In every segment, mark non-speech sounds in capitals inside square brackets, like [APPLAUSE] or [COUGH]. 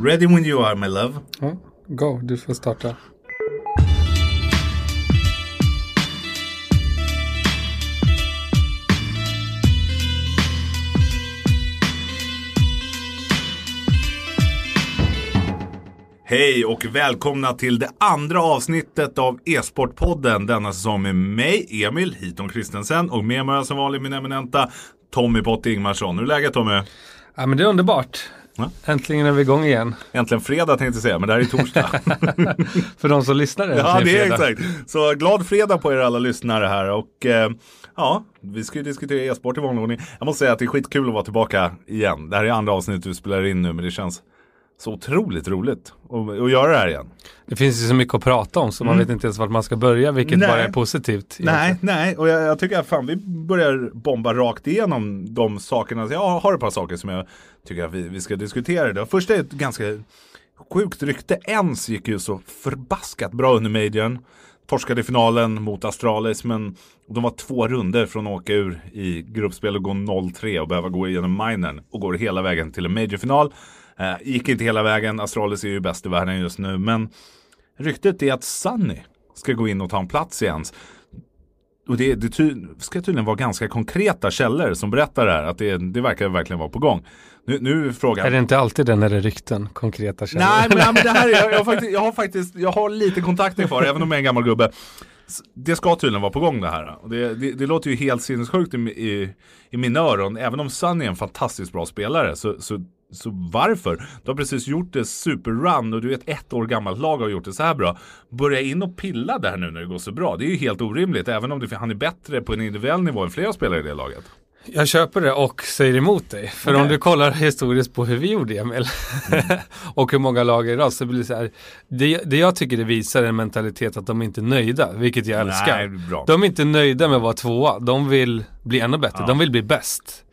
Ready when you are my love. Ja, go, du får starta. Hej och välkomna till det andra avsnittet av E-sportpodden denna säsong med mig, Emil Hiton Kristensen och med mig som vanligt min eminenta Tommy Potte Ingmarsson. Hur är läget Tommy? Ja, men det är underbart. Ja. Äntligen är vi igång igen. Äntligen fredag tänkte jag säga, men det här är torsdag. [LAUGHS] För de som lyssnar. ja, äntligen det är fredag. exakt. Så glad fredag på er alla lyssnare här och eh, ja, vi ska ju diskutera e-sport i vanlig ordning. Jag måste säga att det är skitkul att vara tillbaka igen. Det här är andra avsnittet vi spelar in nu, men det känns så otroligt roligt att, göra det här igen. Det finns ju så mycket att prata om så man vet inte ens vart man ska börja, vilket Mm. Nej. bara är positivt. Nej, nej, och jag, jag tycker att fan vi börjar bomba rakt igenom de sakerna. Så Jag har ett par saker som jag tycker att vi, vi ska diskutera idag. Först är ett ganska sjukt rykte. Ens gick ju så förbaskat bra under majorn. Torskade i finalen mot Astralis men de var två runder från att åka ur i gruppspel och gå 0-3 och behöva gå igenom minern och går hela vägen till en majorfinal. Eh, gick inte hela vägen, Astralis är ju bäst i världen just nu men ryktet är att Sunny ska gå in och ta en plats igen. Och det, det ty, ska tydligen vara ganska konkreta källor som berättar det här. Att det, det verkar verkligen vara på gång. Nu, nu är frågan. Är det inte alltid det när det är rykten, konkreta källor? Nej, men, nej, men det här är, jag, jag, har [LAUGHS] faktiskt, jag har faktiskt, jag har lite kontakter kvar, även om jag är en gammal gubbe. Det ska tydligen vara på gång det här. Det, det, det låter ju helt sinnessjukt i, i, i mina öron. Även om Sunny är en fantastiskt bra spelare. Så, så, så varför? Du har precis gjort det superrun och du är ett ett år gammalt lag och har gjort det så här bra. Börja in och pilla där nu när det går så bra. Det är ju helt orimligt. Även om det, han är bättre på en individuell nivå än flera spelare i det laget. Jag köper det och säger emot dig. För Okej. om du kollar historiskt på hur vi gjorde Emil [LAUGHS] och hur många lag är idag så blir det så här. Det, det jag tycker det visar är en mentalitet att de inte är nöjda, vilket jag älskar. Nej, bra. De är inte nöjda med att vara tvåa, de vill bli ännu bättre, Ja. de vill bli bäst.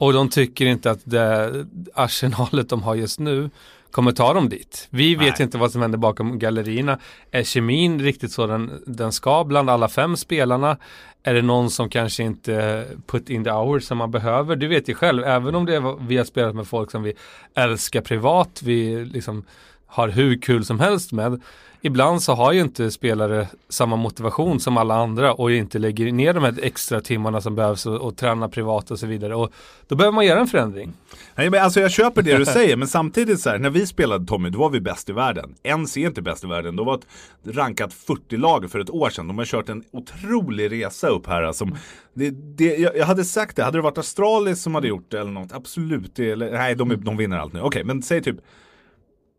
Och de tycker inte att det arsenalet de har just nu kommer ta dem dit. Vi vet Nej. inte vad som händer bakom gallerierna. Är kemin riktigt så den, den ska bland alla fem spelarna? Är det någon som kanske inte put in the hours som man behöver? Du vet ju själv, även om det är, vi har spelat med folk som vi älskar privat, vi liksom har hur kul som helst med. Ibland så har ju inte spelare samma motivation som alla andra och inte lägger ner de här extra timmarna som behövs och, och träna privat och så vidare. Och då behöver man göra en förändring. Nej, men alltså jag köper det du säger, men samtidigt så här, när vi spelade Tommy, då var vi bäst i världen. Ens är inte bäst i världen, då var ett rankat 40-lag för ett år sedan. De har kört en otrolig resa upp här. Alltså, det, det, jag, jag hade sagt det, hade det varit Astralis som hade gjort det eller något, absolut. Det, eller, nej, de, de vinner allt nu. Okej, men säg typ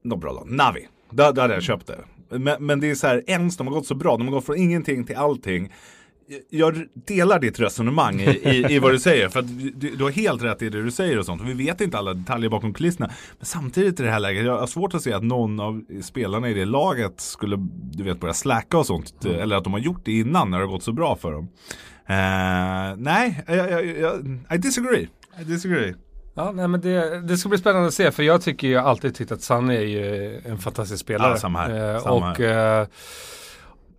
något bra lag, Navi. Då, då hade jag köpt det. Men, men det är så här, ens de har gått så bra, de har gått från ingenting till allting. Jag delar ditt resonemang i, i, i vad du säger. För att du, du har helt rätt i det du säger och sånt. Och vi vet inte alla detaljer bakom kulisserna. Men samtidigt i det här läget, jag har svårt att se att någon av spelarna i det laget skulle du vet, börja släcka och sånt. Eller att de har gjort det innan när det har gått så bra för dem. Eh, nej, jag, jag, jag, I disagree. I disagree. Ja, nej, men det, det ska bli spännande att se för jag tycker ju alltid tyckt att Sunny är ju en fantastisk spelare. Ja, samma här. Eh, Samma och eh,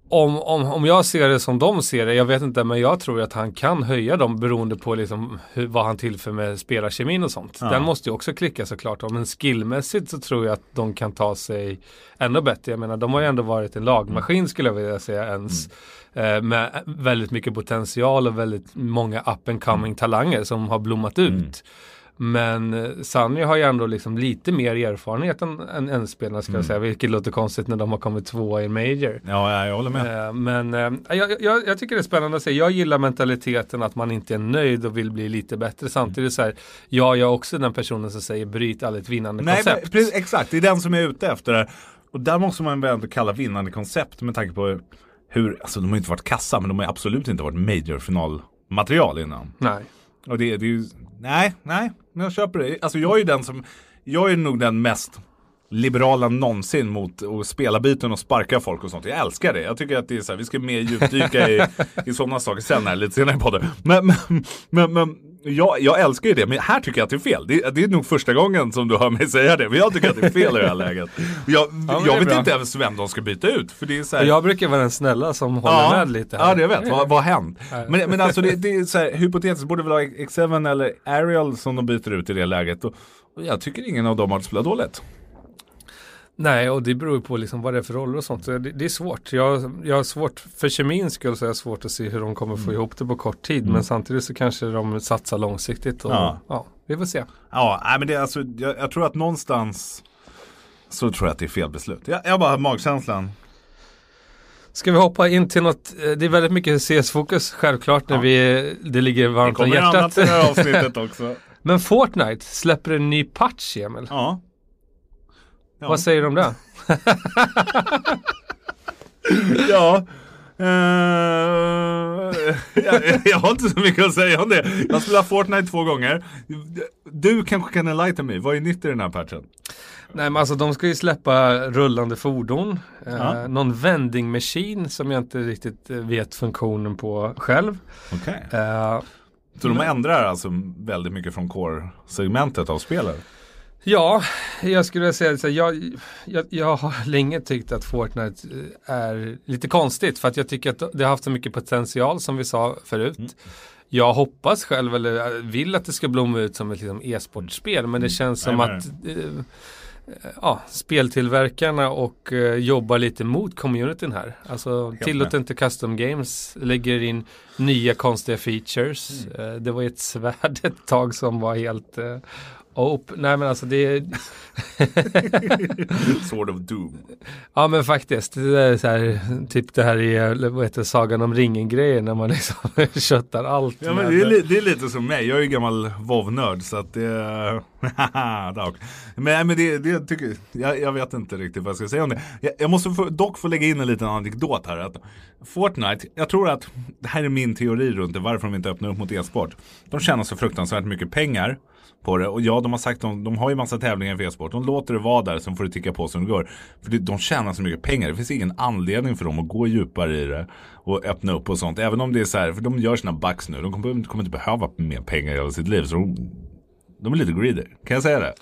om, om, om jag ser det som de ser det, jag vet inte, men jag tror att han kan höja dem beroende på liksom hur, vad han tillför med spelarkemin och sånt. Ja. Den måste ju också klicka såklart. Men skillmässigt så tror jag att de kan ta sig ännu bättre. Jag menar, de har ju ändå varit en lagmaskin skulle jag vilja säga ens. Eh, med väldigt mycket potential och väldigt många up and coming talanger som har blommat ut. Men eh, Sunny har ju ändå liksom lite mer erfarenhet än, än, än spelarna ska jag säga, vilket låter konstigt när de har kommit tvåa i en major. Ja, jag, håller med. Eh, Men eh, jag, jag, jag tycker det är spännande att se. Jag gillar mentaliteten att man inte är nöjd och vill bli lite bättre. Samtidigt så här, ja, jag är också den personen som säger bryt aldrig ett vinnande Nej, men, koncept. precis, exakt, det är den som är ute efter. Där. Och där måste man väl ändå kalla vinnande koncept med tanke på hur, alltså de har inte varit kassa men de har absolut inte varit major finalmaterial innan. Nej. Och det, det är ju, nej, nej, men jag köper det. Alltså jag är ju den som, jag är nog den mest liberala någonsin mot att spela byten och sparka folk och sånt. Jag älskar det. Jag tycker att det är så här, vi ska mer djupdyka i, i sådana saker sen här lite senare i podden. Men, men, men, men jag, jag älskar ju det, men här tycker jag att det är fel. Det, det är nog första gången som du hör mig säga det, men jag tycker att det är fel i det här läget. Jag, det jag vet bra. inte ens vem de ska byta ut. För det är så här, jag brukar vara den snälla som håller med lite. Här. Ja, det jag vet. Vad, har hänt? Men, men alltså det, det är så här, hypotetiskt borde det vara X7 eller Ariel som de byter ut i det läget. Och, och jag tycker ingen av dem har spelat dåligt. Nej, och det beror ju på liksom vad det är för roller och sånt. Så det, det är svårt. Jag, jag har svårt, för kemins skull så är det svårt att se hur de kommer få Mm. ihop det på kort tid. Men samtidigt så kanske de satsar långsiktigt. Och, Ja. ja. vi får se. Ja, men det är alltså, jag, jag tror att någonstans så tror jag att det är fel beslut. Jag, jag bara har magkänslan. Ska vi hoppa in till något, eh, det är väldigt mycket CS-fokus självklart när Ja. vi, det ligger Det varmt om kommer annat hjärtat. i det här avsnittet [LAUGHS] också. Men Fortnite släpper en ny patch, Emil. Ja. Ja. Vad säger du om det? [LAUGHS] Ja. Eh, jag, jag har inte så mycket att säga om det. Jag har spelat Fortnite två gånger. Du kanske kan enlighten mig. Vad är nytt i den här patchen? Nej men alltså de ska ju släppa rullande fordon. Eh, Ja. någon vending machine som jag inte riktigt eh, vet funktionen på själv. Eh, Så de ändrar alltså väldigt mycket från core-segmentet av spelet? Ja, jag skulle säga så här, jag, jag, jag har länge tyckt att Fortnite eh, är lite konstigt för att jag tycker att det har haft så mycket potential som vi sa förut. Mm. Jag hoppas själv eller eh, vill att det ska blomma ut som ett liksom, e-sportspel men det känns som Nej, att eh, ja, speltillverkarna och eh, jobbar lite mot communityn här. Alltså Helt tillåter inte custom games, lägger in nya konstiga features. Mm. Eh, det var ju ett svärd [LAUGHS] ett tag som var helt eh, op. Nej men alltså det är, [LAUGHS] Sword of Doom. ja men faktiskt, det är så här, typ det här är, vad heter Sagan om ringen-grejen när man liksom [LAUGHS] köttar allt. Ja, men det, är, li- det är lite som mig. Jag är ju gammal WoW-nörd så att det... [LAUGHS] Men men det, det tycker jag, jag vet inte riktigt vad jag ska säga om det. Jag, jag måste få, dock få lägga in en liten anekdot här. Att Fortnite, jag tror att det här är min teori runt det, varför de inte öppnar upp mot e-sport. De tjänar så fruktansvärt mycket pengar på det. Och ja, de har sagt de, de har ju massa tävlingar för e-sport. De låter det vara där, sen får det ticka på som det går. För det, de tjänar så mycket pengar. Det finns ingen anledning för dem att gå djupare i det och öppna upp och sånt. Även om det är så här, för de gör sina bucks nu. De kommer, kommer inte behöva mer pengar i hela sitt liv. Så de, de är lite greedy. Kan jag säga det?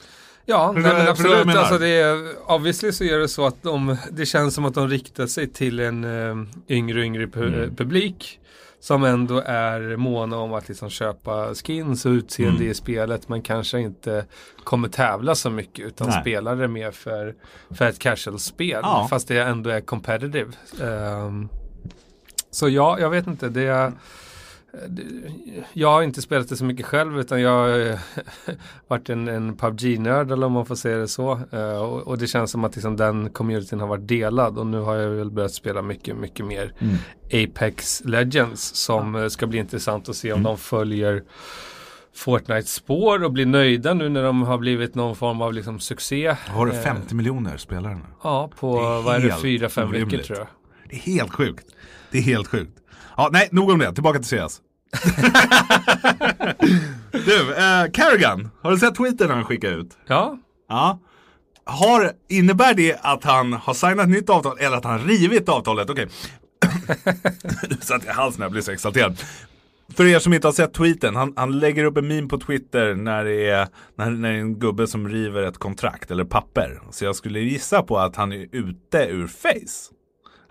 Ja, nej, det- men det absolut. menar. Alltså det är, obviously så är det så att de, det känns som att de riktar sig till en eh, yngre yngre pu- Mm. publik. Som ändå är måna om att liksom köpa skins och utseende Mm. i spelet. Men kanske inte kommer tävla så mycket. Utan Nej. spelar det mer för, för ett casual-spel. Ja. Fast det ändå är competitive. Ehm, så ja, jag vet inte. Det är, jag har inte spelat det så mycket själv utan jag har eh, [LAUGHS] varit en, en PubG-nörd eller om man får säga det så. Eh, och, och det känns som att liksom den communityn har varit delad och nu har jag väl börjat spela mycket, mycket mer Apex Legends som eh, ska bli intressant att se om de följer Fortnites spår och blir nöjda nu när de har blivit någon form av liksom succé. Har du Eh, 50 miljoner spelare nu? Ja, på vad är det, helt fyra, fem veckor orimligt. tror jag. Det är helt sjukt. Det är helt sjukt. Ja, nej, nog om det. Tillbaka till CS. [LAUGHS] du, eh, Carrigan. Har du sett tweeten han skickade ut? Ja, Ja. Har, innebär det att han har signat nytt avtal eller att han rivit avtalet? Okej. [LAUGHS] nu satt jag i halsen när jag blev så exalterad. För er som inte har sett tweeten, han, han lägger upp en meme på Twitter när det, är, när, när det är en gubbe som river ett kontrakt eller papper. Så jag skulle gissa på att han är ute ur Face.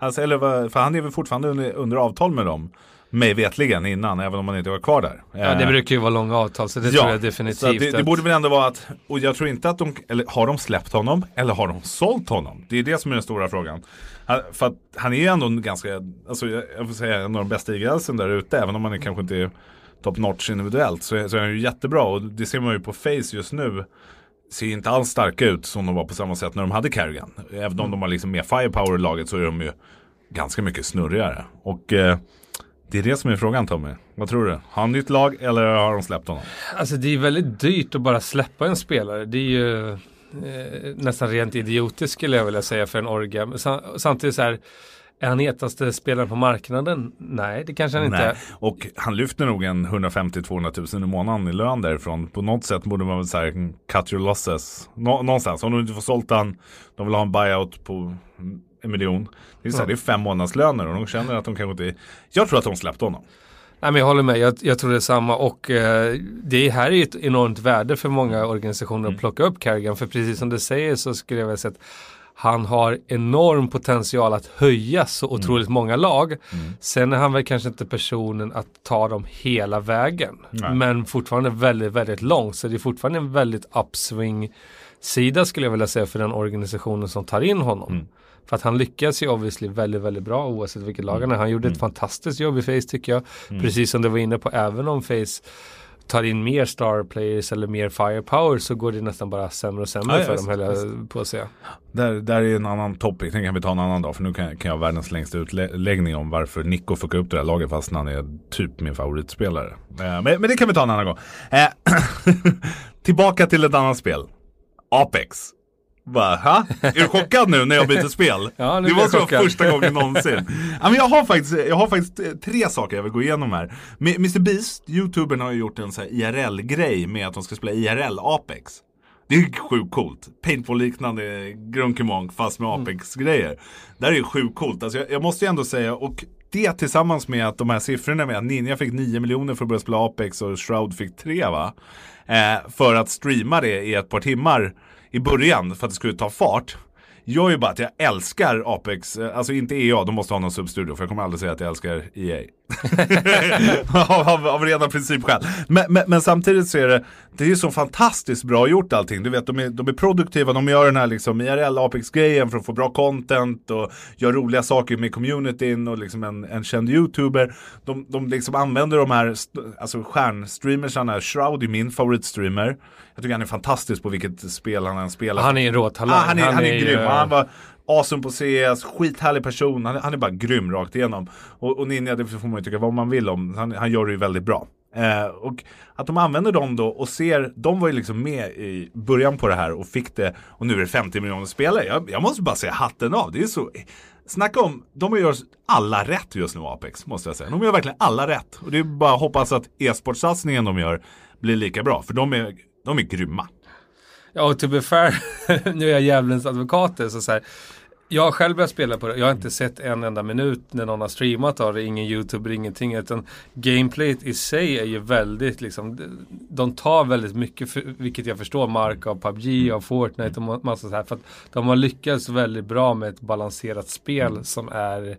Alltså, eller vad, för han är väl fortfarande under, under avtal med dem. Mig vetligen innan, även om han inte var kvar där. ja det Eh, brukar ju vara långa avtal så det tror jag definitivt. det, det borde väl ändå vara att, och jag tror inte att de, eller har de släppt honom? Eller har de sålt honom? Det är det som är den stora frågan. Han, för att han är ju ändå en ganska, alltså jag, jag får säga en av de bästa i gränsen där ute, även om han är kanske inte är top notch individuellt, så, så är han ju jättebra. Och det ser man ju på Face just nu. Ser inte alls starka ut som de var på samma sätt när de hade Carrigan. Även om de har liksom mer firepower i laget så är de ju ganska mycket snurrigare. Och eh, det är det som är frågan Tommy. Vad tror du? Har han nytt lag eller har de släppt honom? Alltså det är väldigt dyrt att bara släppa en spelare. Det är ju eh, nästan rent idiotiskt skulle jag vilja säga för en orga. Sam- Samtidigt så här, är han hetaste spelaren på marknaden? Nej, det kanske han inte är. Och han lyfter nog en 150-200 000 i månaden i lön därifrån. På något sätt borde man väl säga cut your losses. Nå- någonstans. Om du inte får sålt han, de vill ha en buyout på en miljon. Det är, så här, Ja. det är fem månadslöner och de känner att de kanske inte... Jag tror att de släppte honom. Nej, men jag håller med, jag, jag tror det är samma och eh, det här är ett enormt värde för många organisationer Mm. att plocka upp Carrigan. För precis som du säger så skulle jag vilja säga att han har enorm potential att höja så Mm. otroligt många lag. Sen är han väl kanske inte personen att ta dem hela vägen. Nej. Men fortfarande väldigt, väldigt långt. Så det är fortfarande en väldigt upswing sida skulle jag vilja säga för den organisationen som tar in honom. Mm. För att han lyckas ju obviously väldigt, väldigt bra oavsett vilket lag han är. Han gjorde ett fantastiskt jobb i Face tycker jag. Precis som du var inne på, även om Face tar in mer star players eller mer firepower så går det nästan bara sämre och sämre Ja, för dem höll jag på att säga. Där, där är en annan topic, den kan vi ta en annan dag för nu kan, kan jag ha världens längsta utläggning om varför Nico fuckar upp det här laget fast han är typ min favoritspelare. Eh, men, men det kan vi ta en annan gång. Eh, [CLEARS THROAT] tillbaka till ett annat spel. Apex. Bara, ha? Är du chockad nu när jag byter spel? Ja, nu det måste vara första gången någonsin. [LAUGHS] ja, men jag, har faktiskt, jag har faktiskt eh, tre saker jag vill gå igenom här. Mr Beast, youtubern har ju gjort en så IRL-grej med att de ska spela IRL Apex. Det är ju sjukt coolt. Paintball-liknande Grunkemonk fast med Apex-grejer. Det här är ju sjukt coolt. Alltså jag, jag måste ju ändå säga, och det tillsammans med att de här siffrorna med att Ninja fick 9 miljoner för att börja spela Apex och Shroud fick 3 va. Eh, för att streama det i ett par timmar i början för att det skulle ta fart. Gör ju bara att jag älskar Apex, eh, alltså inte EA, de måste ha någon substudio för jag kommer aldrig säga att jag älskar EA. [LAUGHS] av, av, av rena principskäl. Men, men, men samtidigt så är det, det är så fantastiskt bra gjort allting. Du vet, de är, de är produktiva, de gör den här liksom IRL Apex-grejen för att få bra content och gör roliga saker med communityn och liksom en, en känd YouTuber. De, de liksom använder de här alltså stjärnstreamersarna, Shroud är min favoritstreamer. Jag tycker han är fantastisk på vilket spel han än spelar. Han är en råtalang. Ah, han är, han är, ju- grym. Han var awesome på CS, skithärlig person. Han, är- han är bara grym rakt igenom. Och, och Ninja, det får man ju tycka vad man vill om. Han, han gör det ju väldigt bra. Eh, och att de använder dem då och ser, de var ju liksom med i början på det här och fick det och nu är det 50 miljoner spelare. Jag, jag måste bara säga hatten av. Det är så, snacka om, de gör alla rätt just nu Apex måste jag säga. De gör verkligen alla rätt. Och det är bara att hoppas att e-sportsatsningen de gör blir lika bra. För de är, de är grymma. Ja, och to be fair, [LAUGHS] nu är jag djävulens advokat. Så så här, jag har själv börjat spela på det. Jag har inte sett en enda minut när någon har streamat av det. Ingen YouTube, ingenting. Utan gameplayet i sig är ju väldigt liksom. De tar väldigt mycket, för, vilket jag förstår, mark av PubG, av Fortnite och ma- massa så här. För att de har lyckats väldigt bra med ett balanserat spel som är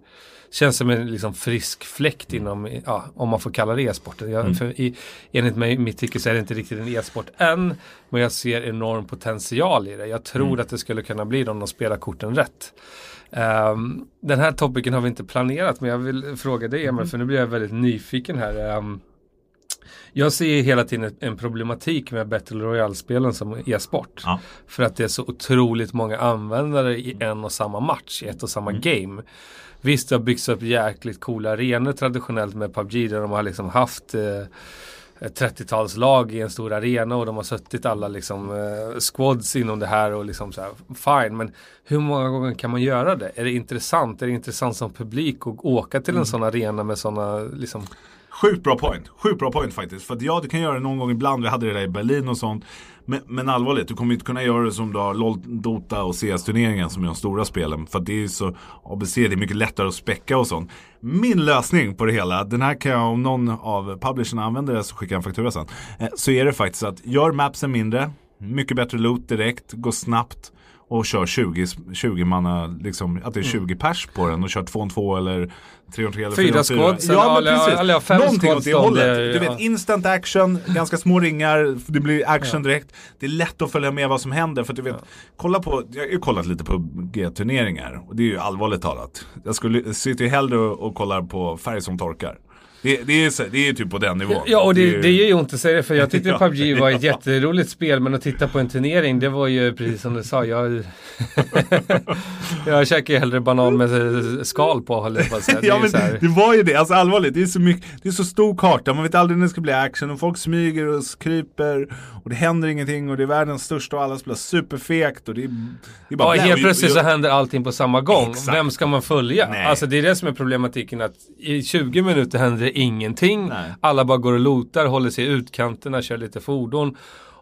Känns som en liksom frisk fläkt inom, ja, om man får kalla det e-sporten. Jag, för i, enligt mig, mitt tycke så är det inte riktigt en e-sport än. Men jag ser enorm potential i det. Jag tror att det skulle kunna bli det om de spelar korten rätt. Ehm, den här topicen har vi inte planerat men jag vill fråga dig Emil för nu blir jag väldigt nyfiken här. Ehm, jag ser hela tiden en problematik med Battle Royale-spelen som e-sport. Ja. För att det är så otroligt många användare i en och samma match, i ett och samma game. Visst, det har byggts upp jäkligt coola arenor traditionellt med PubG där de har liksom haft eh, ett 30-talslag i en stor arena och de har suttit alla liksom eh, squads inom det här och liksom så här, fine. Men hur många gånger kan man göra det? Är det intressant? Är det intressant som publik att åka till en sån arena med sådana liksom Sjukt bra point. Sjukt bra point faktiskt. För att ja, du kan göra det någon gång ibland. Vi hade det där i Berlin och sånt. Men, men allvarligt, du kommer inte kunna göra det som du har LOL, Dota och CS-turneringen som är de stora spelen. För att det är så, ABC, det är mycket lättare att späcka och sånt. Min lösning på det hela, den här kan jag, om någon av publisherna använder det så skickar jag en faktura sen. Eh, så är det faktiskt att gör mapsen mindre, mycket bättre loot direkt, gå snabbt och kör 20, 20 manna, liksom, att det är 20 pers på den och kör 2 2 eller 3 3 eller Fyra 4 squads, Ja, men precis. eller Någonting åt det hållet. det- Du vet, ja. instant action, ganska små ringar, det blir action direkt. Det är lätt att följa med vad som händer. För du vet, kolla på, jag har ju kollat lite på G-turneringar och det är ju allvarligt talat. Jag skulle, sitter ju hellre och, och kollar på färg som torkar. Det, det, är, så- det är typ på den nivån. Ja, och det, är ju- det gör ont att säga det för jag tyckte [LAUGHS] Ja, PubG var ett ja. jätteroligt spel men att titta på en turnering det var ju precis som du sa. Jag, [LAUGHS] jag käkar ju hellre banan med skal på håller jag säga. Det är Ja men det var ju det, alltså allvarligt. Det är så mycket, det är så stor karta, man vet aldrig när det ska bli action och folk smyger och kryper och det händer ingenting och det är världens största och alla spelar superfekt och det är, det är bara Ja, helt plötsligt så händer allting på samma gång. Exakt. Vem ska man följa? Nej. Alltså det är det som är problematiken att i 20 minuter händer det ingenting. Nej. Alla bara går och lotar, håller sig i utkanterna, kör lite fordon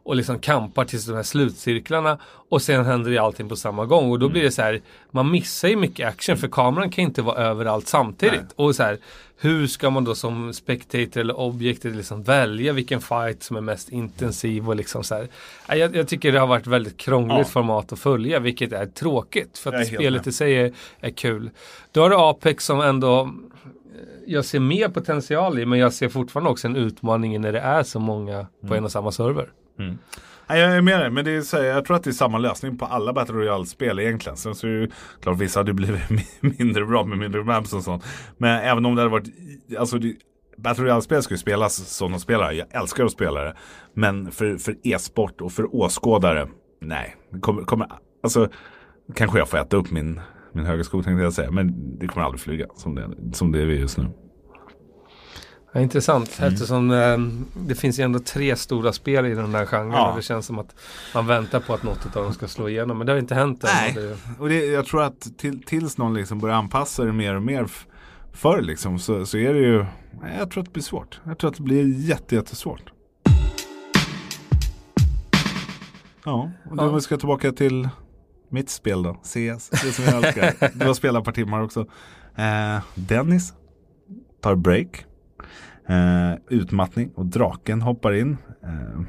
och liksom kampar tills de här slutcirklarna och sen händer det allting på samma gång och då blir det så här man missar ju mycket action för kameran kan inte vara överallt samtidigt Nej. och så här hur ska man då som spectator eller objektet liksom välja vilken fight som är mest intensiv och liksom så här jag, jag tycker det har varit väldigt krångligt Ja. format att följa vilket är tråkigt för att spelet i sig är, är kul. Då har du Apex som ändå eh, jag ser mer potential i men jag ser fortfarande också en utmaning när det är så många på en och samma server. Mm. Nej, jag är med dig, men det är så jag tror att det är samma lösning på alla Battle Royale-spel egentligen. Sen så är det ju klart vissa hade blivit [LAUGHS] mindre bra med mindre maps och sånt. Men även om det hade varit, alltså det, Battle Royale-spel ska ju spelas som de spelar. Jag älskar att spela det. Men för, för e-sport och för åskådare, nej. Kommer, kommer, alltså, kanske jag får äta upp min, min högersko tänkte jag säga. Men det kommer aldrig flyga som det, som det är just nu. Ja, intressant mm. eftersom eh, det finns ju ändå tre stora spel i den där genren ja. och det känns som att man väntar på att något av dem ska slå igenom. Men det har inte hänt än. Nej, och, och det, jag tror att till, tills någon liksom börjar anpassa det mer och mer förr liksom så, så är det ju, jag tror att det blir svårt. Jag tror att det blir jätte, jättesvårt. Ja, och då ja. ska jag tillbaka till mitt spel då, CS, det som jag älskar. [LAUGHS] Du har spelat ett par timmar också. Eh, Dennis tar break Eh, utmattning och draken hoppar in. Eh,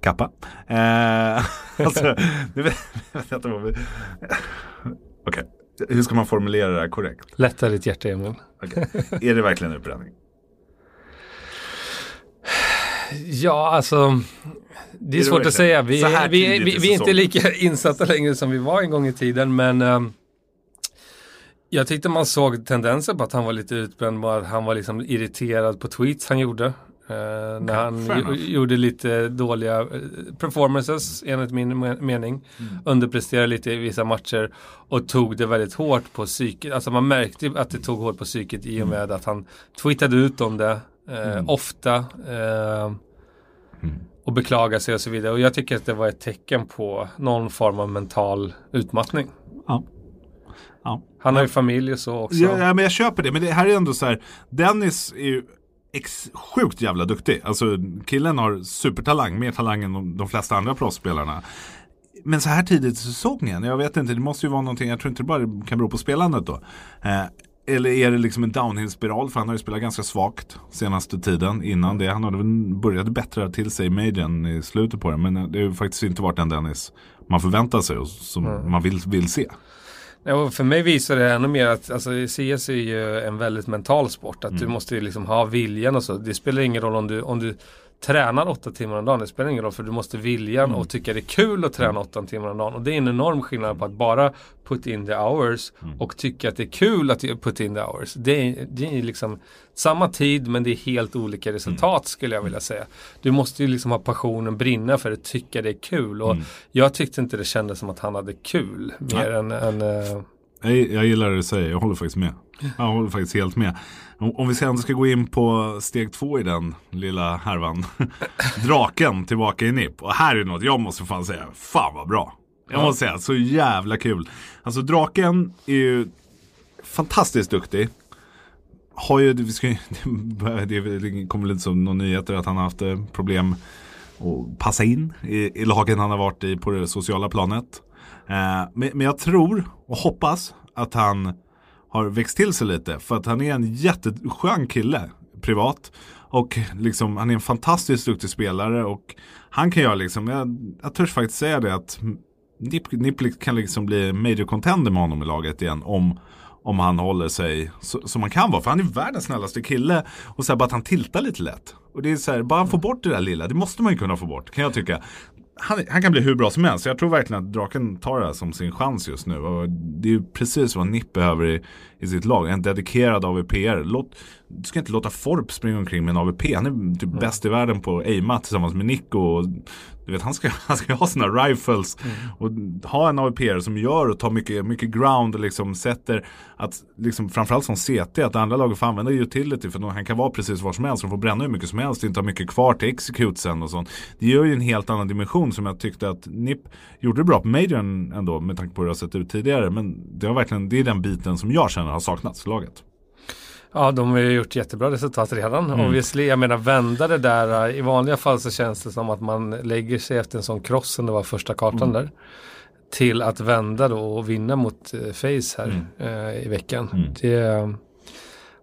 kappa. Eh, [LAUGHS] alltså, nu vet, vet jag inte vad vi... Okej, okay. hur ska man formulera det här korrekt? Lätta ditt hjärta Emil. Okay. Är det verkligen utbränning? Ja, alltså det är, är svårt det att säga. Vi, vi, vi, vi är inte lika [LAUGHS] insatta längre som vi var en gång i tiden, men um, jag tyckte man såg tendenser på att han var lite utbränd, att han var liksom irriterad på tweets han gjorde. Eh, när han gjorde lite dåliga eh, performances enligt min mening. Mm. Underpresterade lite i vissa matcher och tog det väldigt hårt på psyket. Alltså man märkte att det tog hårt på psyket i och mm. med att han tweetade ut om det eh, mm. ofta. Eh, mm. och beklagade sig och så vidare. Och jag tycker att det var ett tecken på någon form av mental utmattning. Ja. Ja. Han har ju familj och så också. Ja, men jag köper det. Men det här är ändå så här. Dennis är ju ex sjukt jävla duktig. Alltså killen har supertalang, mer talang än de, de flesta andra proffsspelarna. Men så här tidigt i säsongen, jag vet inte, det måste ju vara någonting, jag tror inte det bara kan bero på spelandet då. Eh, eller är det liksom en downhill-spiral? För han har ju spelat ganska svagt senaste tiden innan det. Han hade börjat bättra till sig i majorn i slutet på det. Men det har ju faktiskt inte varit den Dennis man förväntar sig och som mm. man vill, vill se. Ja, för mig visar det ännu mer att alltså, CS är ju en väldigt mental sport. Att mm. du måste liksom ha viljan och så. Det spelar ingen roll om du, om du tränar åtta timmar om dagen. Det spelar ingen roll för du måste viljan mm. och tycka det är kul att träna åtta timmar om dagen. Och det är en enorm skillnad på att bara put in the hours mm. och tycka att det är kul att put in the hours. Det är, det är liksom samma tid men det är helt olika resultat mm. skulle jag vilja säga. Du måste ju liksom ha passionen, brinna för att tycka det är kul. Och mm. jag tyckte inte det kändes som att han hade kul mer än, än uh... jag, jag gillar det du säger, jag håller faktiskt med. Jag håller faktiskt helt med. Om vi sen ska gå in på steg två i den lilla härvan. [LAUGHS] Draken tillbaka i NIP. Och här är något jag måste fan säga, fan vad bra. Jag måste säga, så jävla kul. Alltså draken är ju fantastiskt duktig. Har ju, vi ska, [LAUGHS] det kommer lite som någon nyheter att han har haft eh, problem att passa in i, i lagen han har varit i på det sociala planet. Eh, men, men jag tror och hoppas att han har växt till sig lite. För att han är en jätteskön kille privat. Och liksom, han är en fantastiskt duktig spelare. Och han kan göra liksom, jag, jag törs faktiskt säga det att Nip, Nip kan liksom bli major contender med honom i laget igen. Om, om han håller sig som han kan vara. För han är världens snällaste kille. Och så här, bara att han tiltar lite lätt. Och det är så här, bara han får bort det där lilla. Det måste man ju kunna få bort, kan jag tycka han, han, kan bli hur bra som helst. Jag tror verkligen att Draken tar det här som sin chans just nu. Och det är ju precis vad Nipp behöver i, i sitt lag. En dedikerad AVPR. Låt, du ska inte låta Forp springa omkring med en AVP. Han är typ mm. bäst i världen på aima tillsammans med Nico. Och, du vet, han ska, [LAUGHS] han ska ha sina rifles mm. och ha en AVP som gör och tar mycket, mycket ground och liksom sätter att liksom framförallt som CT att andra laget får använda utility för han kan vara precis var som helst och få bränna hur mycket som helst inte ha mycket kvar till execute sen och sånt. Det gör ju en helt annan dimension som jag tyckte att NIP gjorde det bra på Majorn ändå med tanke på hur det har sett ut tidigare men det har verkligen, det är den biten som jag känner har saknats i laget. Ja, de har ju gjort jättebra resultat redan. Mm. Obviously, jag menar vända det där. I vanliga fall så känns det som att man lägger sig efter en sån cross som det var första kartan mm. där. Till att vända då och vinna mot eh, Face här mm. eh, i veckan. Mm. Det,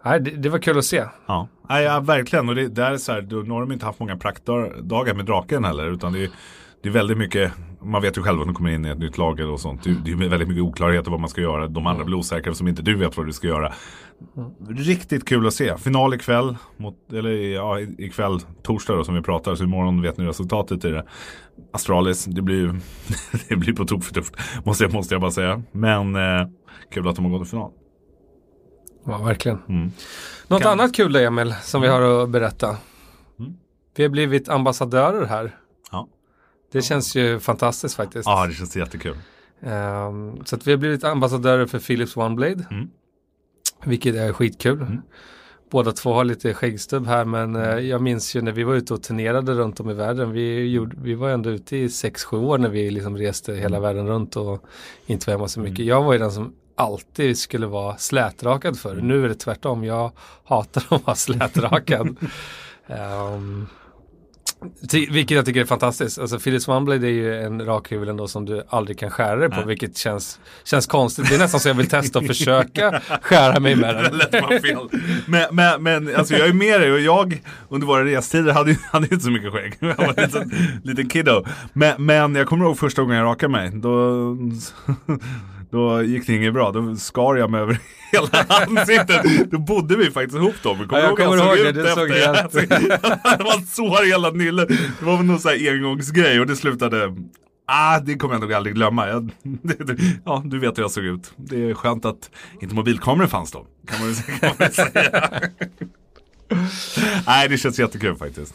nej, det, det, var kul att se. Ja, nej, ja verkligen. Och det, där är så här, då har de inte haft många praktdagar med draken heller. Utan det är, det är väldigt mycket man vet ju själv att de kommer in i ett nytt lag och sånt. Det, det är väldigt mycket oklarheter vad man ska göra. De andra blir osäkra som inte du vet vad du ska göra. Riktigt kul att se. Final ikväll, mot, eller ja, ikväll, torsdag då som vi pratar, så imorgon vet ni resultatet i det. Astralis, det blir, [LAUGHS] det blir på tok för tufft, måste jag, måste jag bara säga. Men eh, kul att de har gått till final. Ja, verkligen. Mm. Något Kan- annat kul då Emil, som vi har att berätta. Mm. Vi har blivit ambassadörer här. Ja. Det känns ju fantastiskt faktiskt. Ja, det känns jättekul. Ehm, så att vi har blivit ambassadörer för Philips OneBlade. Mm. Vilket är skitkul. Mm. Båda två har lite skäggstubb här men eh, jag minns ju när vi var ute och turnerade runt om i världen. Vi, gjorde, vi var ändå ute i 6-7 år när vi liksom reste hela världen runt och inte var hemma så mycket. Jag var ju den som alltid skulle vara slätrakad för. Nu är det tvärtom. Jag hatar att vara slätrakad. [LAUGHS] Ehm, Ty- Vilket jag tycker är fantastiskt. Alltså Philips OneBlade är ju en rakhyvel ändå som du aldrig kan skära dig på. Nej. Vilket känns, känns konstigt. Det är nästan så jag vill testa att försöka skära mig med den. [LAUGHS] Men, men, men alltså jag är med dig och jag under våra restider hade ju hade inte så mycket skägg. [LAUGHS] Jag var en liten, liten kiddo. Men, men jag kommer ihåg första gången jag rakade mig. Då, då gick det inget bra. Då skar jag mig över [LAUGHS] hela ansiktet. Då bodde vi faktiskt ihop då. Men Ja, jag kommer såg ihåg det. Det såg helt- [LAUGHS] det var ett sår i hela nyllet. Det var väl någon sån här engångsgrej och det slutade Ah, det kommer jag nog aldrig glömma. Jag, [LAUGHS] ja, du vet hur jag såg ut. Det är skönt att inte mobilkameror fanns då. Kan man, kan man säga. Nej, det känns jättekul faktiskt.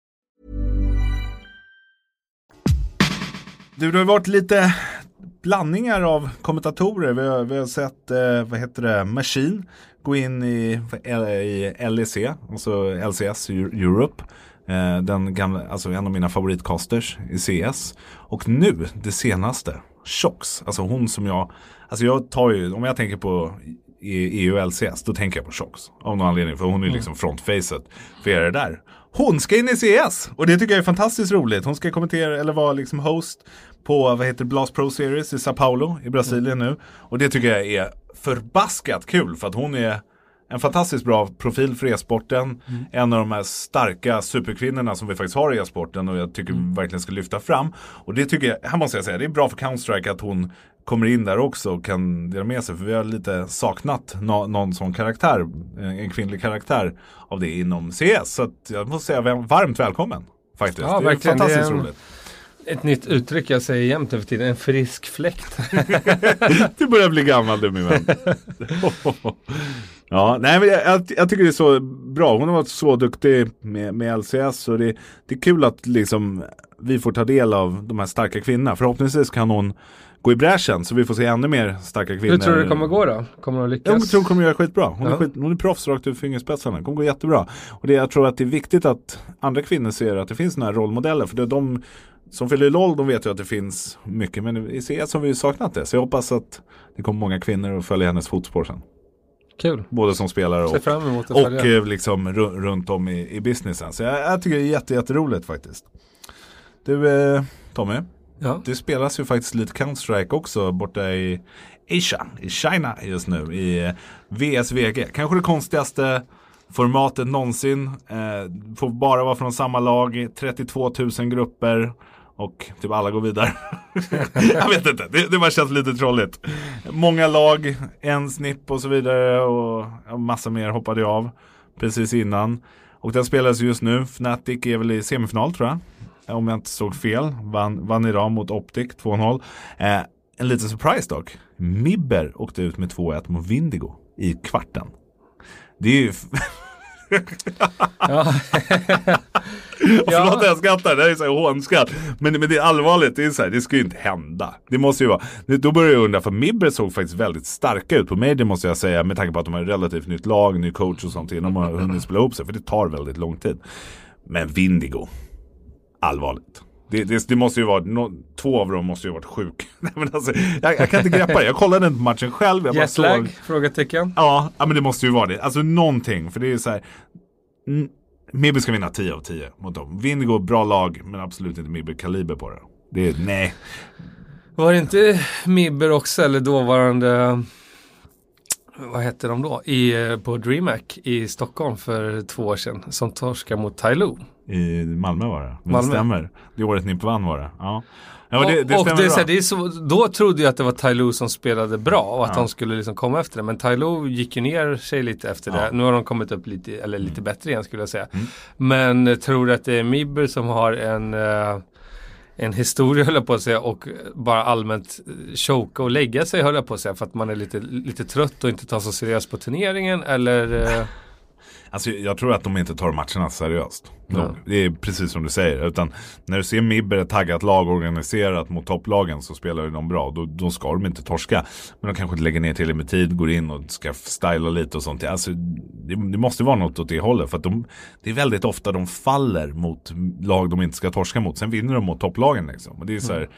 Du, det har varit lite blandningar av kommentatorer. Vi har, vi har sett, eh, vad heter det, Machine gå in i, i LEC, alltså LCS Europe. Eh, den gamla, alltså en av mina favoritcasters i CS. Och nu, det senaste, Shox. Alltså hon som jag, alltså jag tar ju, om jag tänker på EU och LCS, då tänker jag på Shox. Av någon anledning, för hon är liksom frontfacet för er det där. Hon ska in i CS! Och det tycker jag är fantastiskt roligt. Hon ska kommentera, eller vara liksom host på, vad heter Blast Pro Series i Sao Paulo i Brasilien nu. Och det tycker jag är förbaskat kul, för att hon är en fantastiskt bra profil för e-sporten. En av de här starka superkvinnorna som vi faktiskt har i e-sporten och jag tycker vi verkligen ska lyfta fram. Och det tycker jag, här måste jag säga, det är bra för Counter-Strike att hon kommer in där också och kan dela med sig. För vi har lite saknat nå- någon sån karaktär, en kvinnlig karaktär av det inom CS. Så jag måste säga varmt välkommen. Faktiskt. Ja, det är verkligen. Det är fantastiskt en- roligt. Ett nytt uttryck jag säger jämt för tiden. En frisk fläkt. [LAUGHS] Du börjar bli gammal du min vän. [LAUGHS] ja, nej men jag, jag, tycker det är så bra. Hon har varit så duktig med, med LCS och det, det är kul att liksom vi får ta del av de här starka kvinnorna. Förhoppningsvis kan hon gå i bräschen så vi får se ännu mer starka kvinnor. Hur tror du det kommer gå då? Kommer de lyckas? Jag tror hon kommer göra skitbra. Hon, är Ja. skit, hon är proffs rakt ur fingerspetsarna. Det kommer gå jättebra. Och det, jag tror att det är viktigt att andra kvinnor ser att det finns här rollmodeller. För det är de som fyller LOL, de vet ju att det finns mycket. Men i CS har vi ju saknat det. Så jag hoppas att det kommer många kvinnor att följa hennes fotspår sen. Kul. Både som spelare och, fram emot att och eh, liksom ru- runt om i, i businessen. Så jag, jag tycker det är jätte, jätteroligt faktiskt. Du eh, Tommy, Ja. det spelas ju faktiskt lite Counter-Strike också borta i Asia, i China just nu, i eh, VSVG. Kanske det konstigaste formatet någonsin. Eh, får bara vara från samma lag, 32 000 grupper och typ alla går vidare. [LAUGHS] Jag vet inte, det, det bara känns lite trolligt. Många lag, en snipp och så vidare och massa mer hoppade jag av precis innan. Och den spelas just nu, Fnatic är väl i semifinal tror jag om jag inte såg fel. Vann, vann idag mot Optic 2-0. Eh, en liten surprise dock. Mibber åkte ut med 2-1 mot Vindigo i kvarten. Det är ju... [LAUGHS] [LAUGHS] Ja. Förlåt att jag skrattar, det här är så hånskratt. Men, men det är allvarligt, det är så här, det ska ju inte hända. Det måste ju vara. Det- Då börjar jag undra, för Mibber såg faktiskt väldigt starka ut på Major måste jag säga. Med tanke på att de har ett relativt nytt lag, ny coach och sånt innan de har hunnit spela ihop sig. För det tar väldigt lång tid. Men Vindigo, allvarligt. Det, det, det måste ju vara, no, två av dem måste ju ha varit sjuka. [LAUGHS] Alltså, jag, jag kan inte greppa det. Jag kollade inte matchen själv. Jag Jetlag? såg- Frågetecken. Ja, ja, men det måste ju vara det. Alltså någonting. För det är så här. Mibby ska vinna 10 av 10 mot dem. Vindigo, bra lag, men absolut inte Mibby-kaliber på det. Det är, nej. Var det inte Mibber också eller dåvarande vad hette de då? I, eh, på DreamHack i Stockholm för två år sedan som torskade mot Tyloo. I Malmö var det. Men Malmö. det stämmer. Det året ni vann var det. Ja. Ja, det, det och det, är så här, det är så, då trodde jag att det var Tyloo som spelade bra och att Ja. de skulle liksom komma efter det. Men Tyloo gick ju ner sig lite efter Ja. Mm. det. Nu har de kommit upp lite, eller lite bättre igen skulle jag säga. Men eh, tror du att det är Mibber som har en eh, en historia höll jag på att säga och bara allmänt choka och lägga sig höll jag på att säga för att man är lite, lite trött och inte tar så seriöst på turneringen eller eh, Alltså, jag tror att de inte tar matcherna seriöst. Nog. Det är precis som du säger. Utan när du ser Mibber, ett taggat lag organiserat mot topplagen så spelar de bra. Då, då ska de inte torska. Men de kanske inte lägger ner tillräckligt med tid, går in och ska styla lite och sånt. Alltså, det, det måste vara något åt det hållet. För de, det är väldigt ofta de faller mot lag de inte ska torska mot. Sen vinner de mot topplagen liksom. Och det är så här,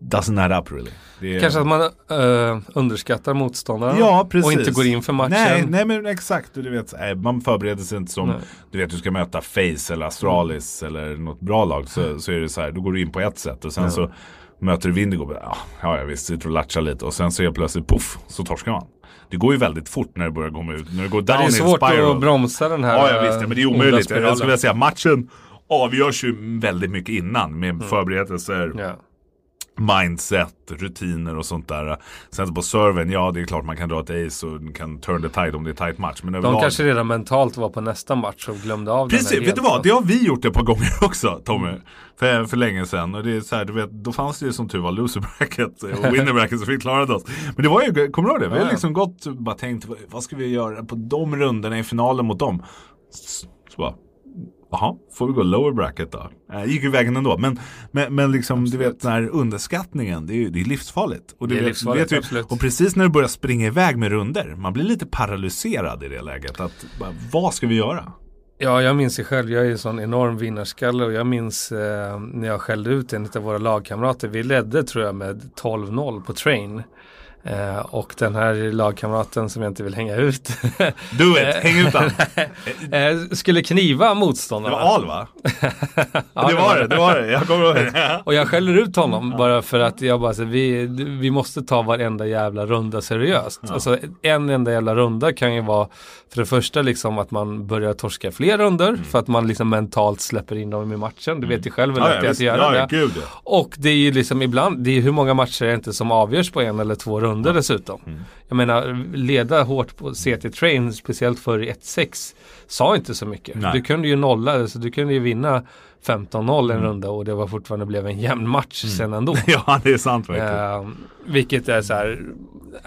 doesn't add up really. Är, Mm. kanske att man eh, underskattar motståndaren Ja, och inte går in för matchen. Nej, nej men exakt. Du vet, nej, man förbereder sig inte som, Nej. du vet du ska möta Face eller Astralis eller något bra lag. Så, så är det så här, då går du in på ett sätt och sen så möter du Vindigo. Ja, ja visst, sitter och latchar lite och sen så är plötsligt poff, så torskar man. Det går ju väldigt fort när det börjar gå ut, när det går down det är svårt spiral. att bromsa den här Ja, ja visst, ja, men det är onda omöjligt. Jag skulle vilja säga matchen avgörs ju väldigt mycket innan med förberedelser Ja. Mindset, rutiner och sånt där. Sen på serven, ja det är klart man kan dra ett ace och kan turn the tide om det är tight match. Men De överlag... kanske redan mentalt var på nästa match och glömde av den Precis, här vet du vad? Det har vi gjort ett par gånger [LAUGHS] också Tommy. För, för länge sedan. Och det är så här, du vet, då fanns det ju som tur var loser bracket och [LAUGHS] winner bracket så vi klarade oss. Men det var ju, kommer du ihåg det? Vi har liksom gått bara tänkt, vad- ska vi göra på de rundorna i finalen mot dem? Så bara, Jaha, får vi gå lower bracket då? Äh, gick ju vägen ändå. Men, men, men liksom, du vet den här underskattningen, det är, ju- det är livsfarligt. Och, du Det är vet, livsfarligt, vet ju, absolut. och precis när du börjar springa iväg med runder man blir lite paralyserad i det läget. Att, bara, vad ska vi göra? Ja, jag minns ju själv. Jag är en sån enorm vinnarskalle och jag minns eh, när jag skällde ut en av våra lagkamrater. Vi ledde tror jag med 12-0 på train. Eh, och den här lagkamraten som jag inte vill hänga ut [LAUGHS] Do it, häng ut [LAUGHS] eh, skulle kniva Det motståndarna. var Al va? [LAUGHS] Ja, det var det, det var det. Jag kommer ihåg det. Och jag skäller ut honom bara för att jag bara så, vi, vi måste ta varenda jävla runda seriöst. Alltså en enda jävla runda kan ju vara för det första liksom att man börjar torska fler runder Mm. för att man liksom mentalt släpper in dem i matchen. Du vet ju själv hur Ja, lätt ja, det är att göra ja, det. ja, gud ja. Och det är ju liksom ibland, det är hur många matcher är det inte som avgörs på en eller två runder dessutom. Mm. Jag menar, leda hårt på CT Train, speciellt för 1-6, sa inte så mycket. Nej. Du kunde ju nolla, alltså du kunde ju vinna 15-0 en runda och det var fortfarande blev en jämn match sen ändå. [LAUGHS] Ja, det är sant verkligen. Eh, vilket är så här,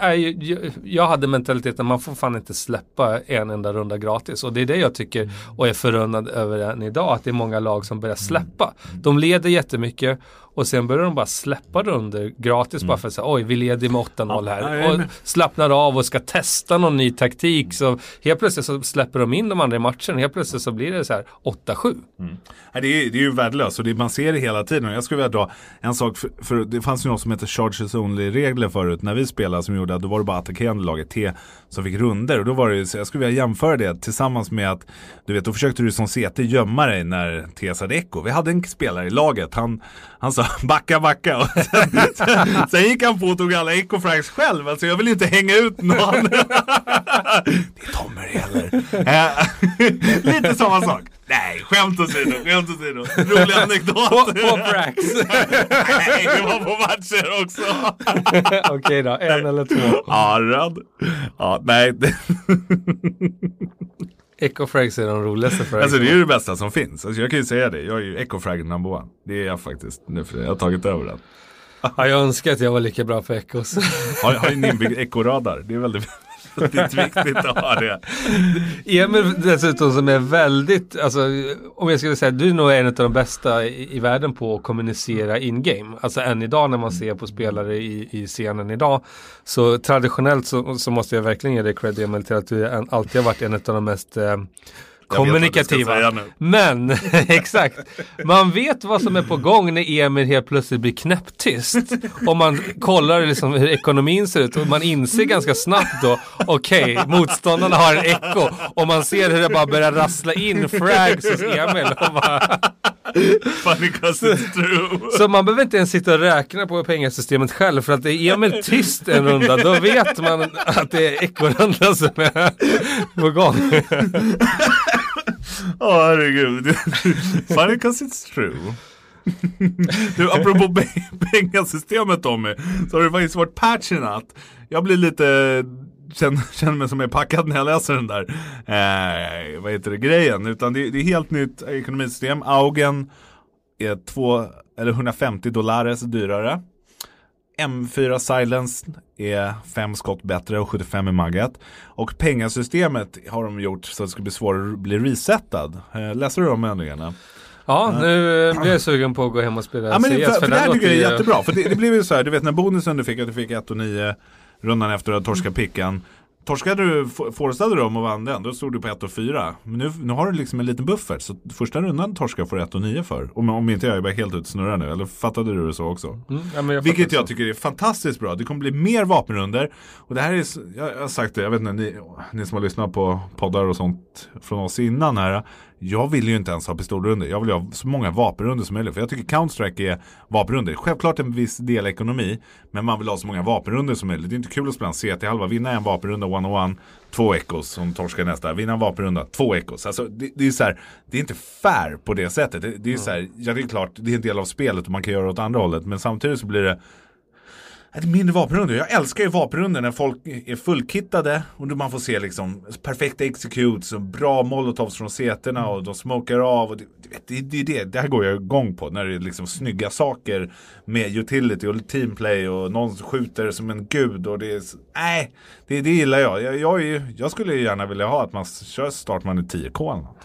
nej, jag, hade mentaliteten man får fan inte släppa en enda runda gratis. Och det är det jag tycker och är förundrad över än idag. Att det är många lag som börjar släppa. De leder jättemycket och sen börjar de bara släppa runder gratis bara för att säga oj vi leder med 8-0 Ja, här. och slappnar av och ska testa någon ny taktik. Så helt plötsligt så släpper de in de andra i matchen. Helt plötsligt så blir det så här 8-7. Nej, det, det är ju värdelöst och det, man ser det hela tiden. Jag skulle vilja dra en sak, för, för det fanns ju något som heter charges only-regler förut när vi spelade som gjorde att då var det bara attackerande laget T som fick runder. Och då var det ju, så jag skulle vilja jämföra det tillsammans med att, du vet, då försökte du som CT gömma dig när T hade eko. Vi hade en spelare i laget, han, han sa [LAUGHS] backa, backa. Och sen, sen, [LAUGHS] sen gick han på och tog alla ekofrags själv. Alltså jag vill inte hänga ut någon. [LAUGHS] det är Tommy det gäller. Eh, lite samma sak. Nej, skämt åsido, skämt åsido. Rolig [LAUGHS] anekdot. På, på Brax. [LAUGHS] Nej, det var på matcher också. [LAUGHS] Okej då, en eller två. Ja, röd. Ja, nej. det- Echo Frags är de roligaste för Alltså det är ju det bästa som finns. Alltså, jag kan ju säga det. Jag är ju ecofrag number one. Det är jag faktiskt nu för jag har tagit över den. Ja, jag önskar att jag var lika bra på Echos. Har, har en inbyggd ekoradar. Det är väldigt det är viktigt att ha det. Emil dessutom som är väldigt, alltså om jag skulle säga, du är nog en av de bästa i, i världen på att kommunicera in-game. Alltså än idag när man ser på spelare i, i scenen idag. Så traditionellt så, så måste jag verkligen ge dig cred Emil till att du en, alltid har varit en av de mest eh, kommunikativa. Men, [LAUGHS] exakt. Man vet vad som är på gång när Emil helt plötsligt blir knäpptyst. Om man kollar liksom hur ekonomin ser ut och man inser ganska snabbt då, okej, motståndarna har en echo. Och man ser hur det bara börjar rassla in frags hos Emil. Och bara, Funny 'cause it's true. så man behöver inte ens sitta och räkna på pengasystemet själv för att är Emil tyst en runda då vet man att det är ekorrunda som är på gång. Åh herregud. Funny 'cause it's true. Du, apropå pe- pengasystemet Tommy, så har det faktiskt varit patch i natt. Jag blir lite, känner, [LAUGHS] känner mig som är packad när jag läser den där, eh, vad heter det, grejen. Utan det, det är helt nytt ekonomisystem. Augen är två, eller 150 dollares dyrare. M4 Silence är fem skott bättre och 75 i magget. Och pengasystemet har de gjort så att det ska bli svårare att bli resetad. Eh, läser du de ändringarna? Ja, nu blir jag sugen på att gå hem och spela Ja, men CS. för, för, den det här tycker jag är jättebra. För det, det blev ju så här, du vet när bonusen du fick, att du fick 1 och 9 rundan efter att torska picken. Torskade du, f- forstade du dem och vann den, då stod du på 1 och 4. Men nu, nu har du liksom en liten buffert. Så första rundan torskar får du 1 och 9 för. Om, om inte jag är bara helt ute snurrar nu. Eller fattade du det så också? Mm, ja, jag Vilket jag så. tycker är fantastiskt bra. Det kommer bli mer vapenrunder. Och det här är, jag jag har sagt det, jag vet inte, ni, ni som har lyssnat på poddar och sånt från oss innan här. Jag vill ju inte ens ha pistolrunder. Jag vill ha så många vapenrunder som möjligt. För jag tycker Counter-Strike är vapenrunder. Självklart en viss del ekonomi. Men man vill ha så många vapenrunder som möjligt. Det är inte kul att spela en CT halva. Vinna en vapenrunda one-on-one. Två ekos som torskar nästa. Vinna en vapenrunda. Två ekos. Alltså det, det är så här. Det är inte fair på det sättet. Det, det är så här. Ja det är klart. Det är en del av spelet och man kan göra det åt andra hållet. Men samtidigt så blir det ett mindre vapenrundor. Jag älskar ju vapenrundor när folk är fullkittade och då man får se liksom perfekta executes och bra molotovs från seterna och de smokar av. Och det, det, det, det, det här går jag igång på när det är liksom snygga saker med utility och teamplay och någon skjuter som en gud och det är s- Nej, det, det gillar jag. Jag, jag, är ju- jag skulle ju gärna vilja ha att man kör startman i 10K eller något.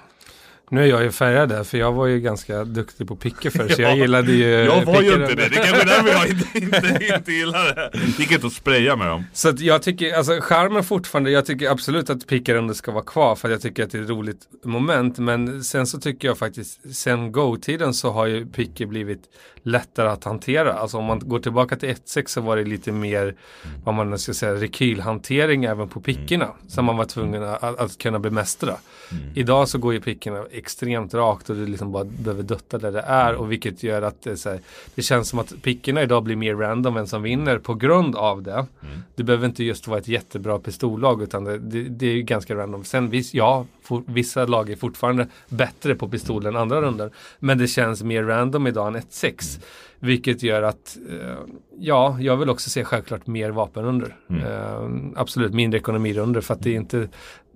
Nu är jag ju färgad där, för jag var ju ganska duktig på picke förr, så jag [LAUGHS] gillade ju Jag var ju inte det. Det är kanske är därför jag inte, inte, inte gillar det. Gick inte att spraya med dem. Så att jag tycker, alltså charmen fortfarande, jag tycker absolut att pickarunder ska vara kvar för jag tycker att det är ett roligt moment. Men sen så tycker jag faktiskt, sen Go-tiden så har ju picker blivit lättare att hantera. Alltså om man går tillbaka till 1.6 så var det lite mer, vad man ska säga, rekylhantering även på pickorna. Som man var tvungen att, att kunna bemästra. Idag så går ju pickorna extremt rakt och du liksom bara behöver dutta där det är. Och vilket gör att det, här, det känns som att pickorna idag blir mer random vem som vinner på grund av det. Det behöver inte just vara ett jättebra pistollag utan det, det, det är ju ganska random. Sen viss, ja, for, vissa lag är fortfarande bättre på pistol än andra runder. Men det känns mer random idag än 1-6. Vilket gör att, eh, ja, jag vill också se självklart mer vapenrunder. Eh, absolut mindre ekonomirunder för att det är inte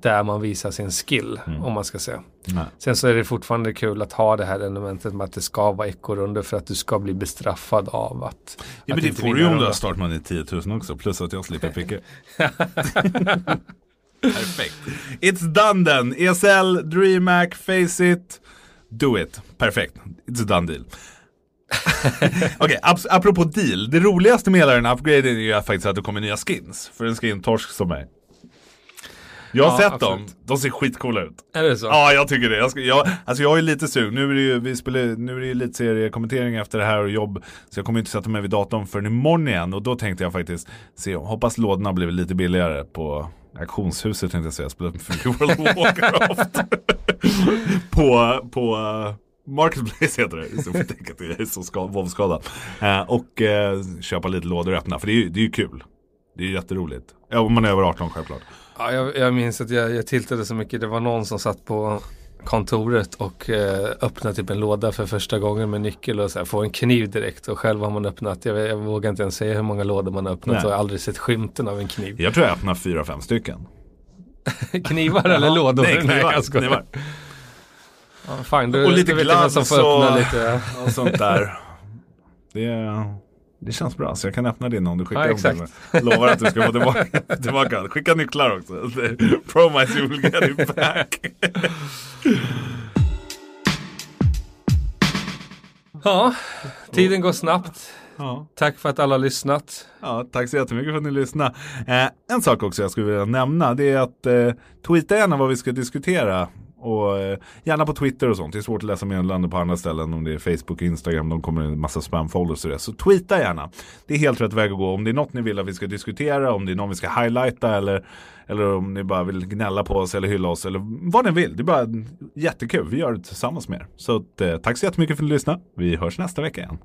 där man visar sin skill om man ska säga. Nej. Sen så är det fortfarande kul att ha det här elementet med att det ska vara ekorunder för att du ska bli bestraffad av att Ja, att men det får du ju om du har startman i 10 000 också. Plus att jag slipper pickor. [LAUGHS] [LAUGHS] Perfekt. It's done then. ESL, DreamHack, Faceit. Do it. Perfekt. It's a done deal. [LAUGHS] Okej, ap- apropå deal. Det roligaste med hela den här upgraden är ju faktiskt att det kommer nya skins. För en skin-torsk som mig. Jag har Ja, sett dem. absolut. De ser skitcoola ut. Är det så? Ja, jag tycker det. Jag, ska, jag, alltså jag är lite sugen. Nu är det ju, vi spelar, nu är det ju elitseriekommentering efter det här och jobb. Så jag kommer inte sätta mig vid datorn förrän imorgon igen. Och då tänkte jag faktiskt se, hoppas lådorna blir lite billigare på auktionshuset tänkte jag säga. Spelar för World of Warcraft. på, på uh, Marketplace heter det. Så får tänka att jag är så ska, våldsskadad. Eh, och eh, köpa lite lådor och öppna. För det är ju det är ju kul. Det är jätteroligt. Ja, om man är över 18 självklart. Ja, jag, jag minns att jag, jag tiltade så mycket. Det var någon som satt på kontoret och eh, öppnade typ en låda för första gången med nyckel och så här, får en kniv direkt och själv har man öppnat, jag, jag vågar inte ens säga hur många lådor man har öppnat Nej. och jag har aldrig sett skymten av en kniv. Jag tror jag öppnar fyra, fem stycken. [LAUGHS] Knivar eller lådor? Nej, knivar. skojar. knivar. Ja, fine, då, Och lite får öppna och- lite. och sånt där. Det, det känns bra, så jag kan öppna din om du skickar Ja, exakt. mig. Lovar att du ska få tillbaka. [LAUGHS] tillbaka. Skicka nycklar också. Promise you will get it back. [LAUGHS] Ja, tiden går snabbt. Ja. Tack för att alla har lyssnat. Ja, tack så jättemycket för att ni lyssnade. Eh, en sak också jag skulle vilja nämna det är att eh, tweeta gärna vad vi ska diskutera och eh, gärna på Twitter och sånt. Det är svårt att läsa meddelanden på andra ställen. Om det är Facebook och Instagram. De kommer en massa spamfolders och det. Så tweeta gärna. Det är helt rätt väg att gå. Om det är något ni vill att vi ska diskutera. Om det är någon vi ska highlighta. Eller, eller om ni bara vill gnälla på oss eller hylla oss. Eller vad ni vill. Det är bara jättekul. Vi gör det tillsammans med er. Så eh, tack så jättemycket för att ni lyssnade. Vi hörs nästa vecka igen.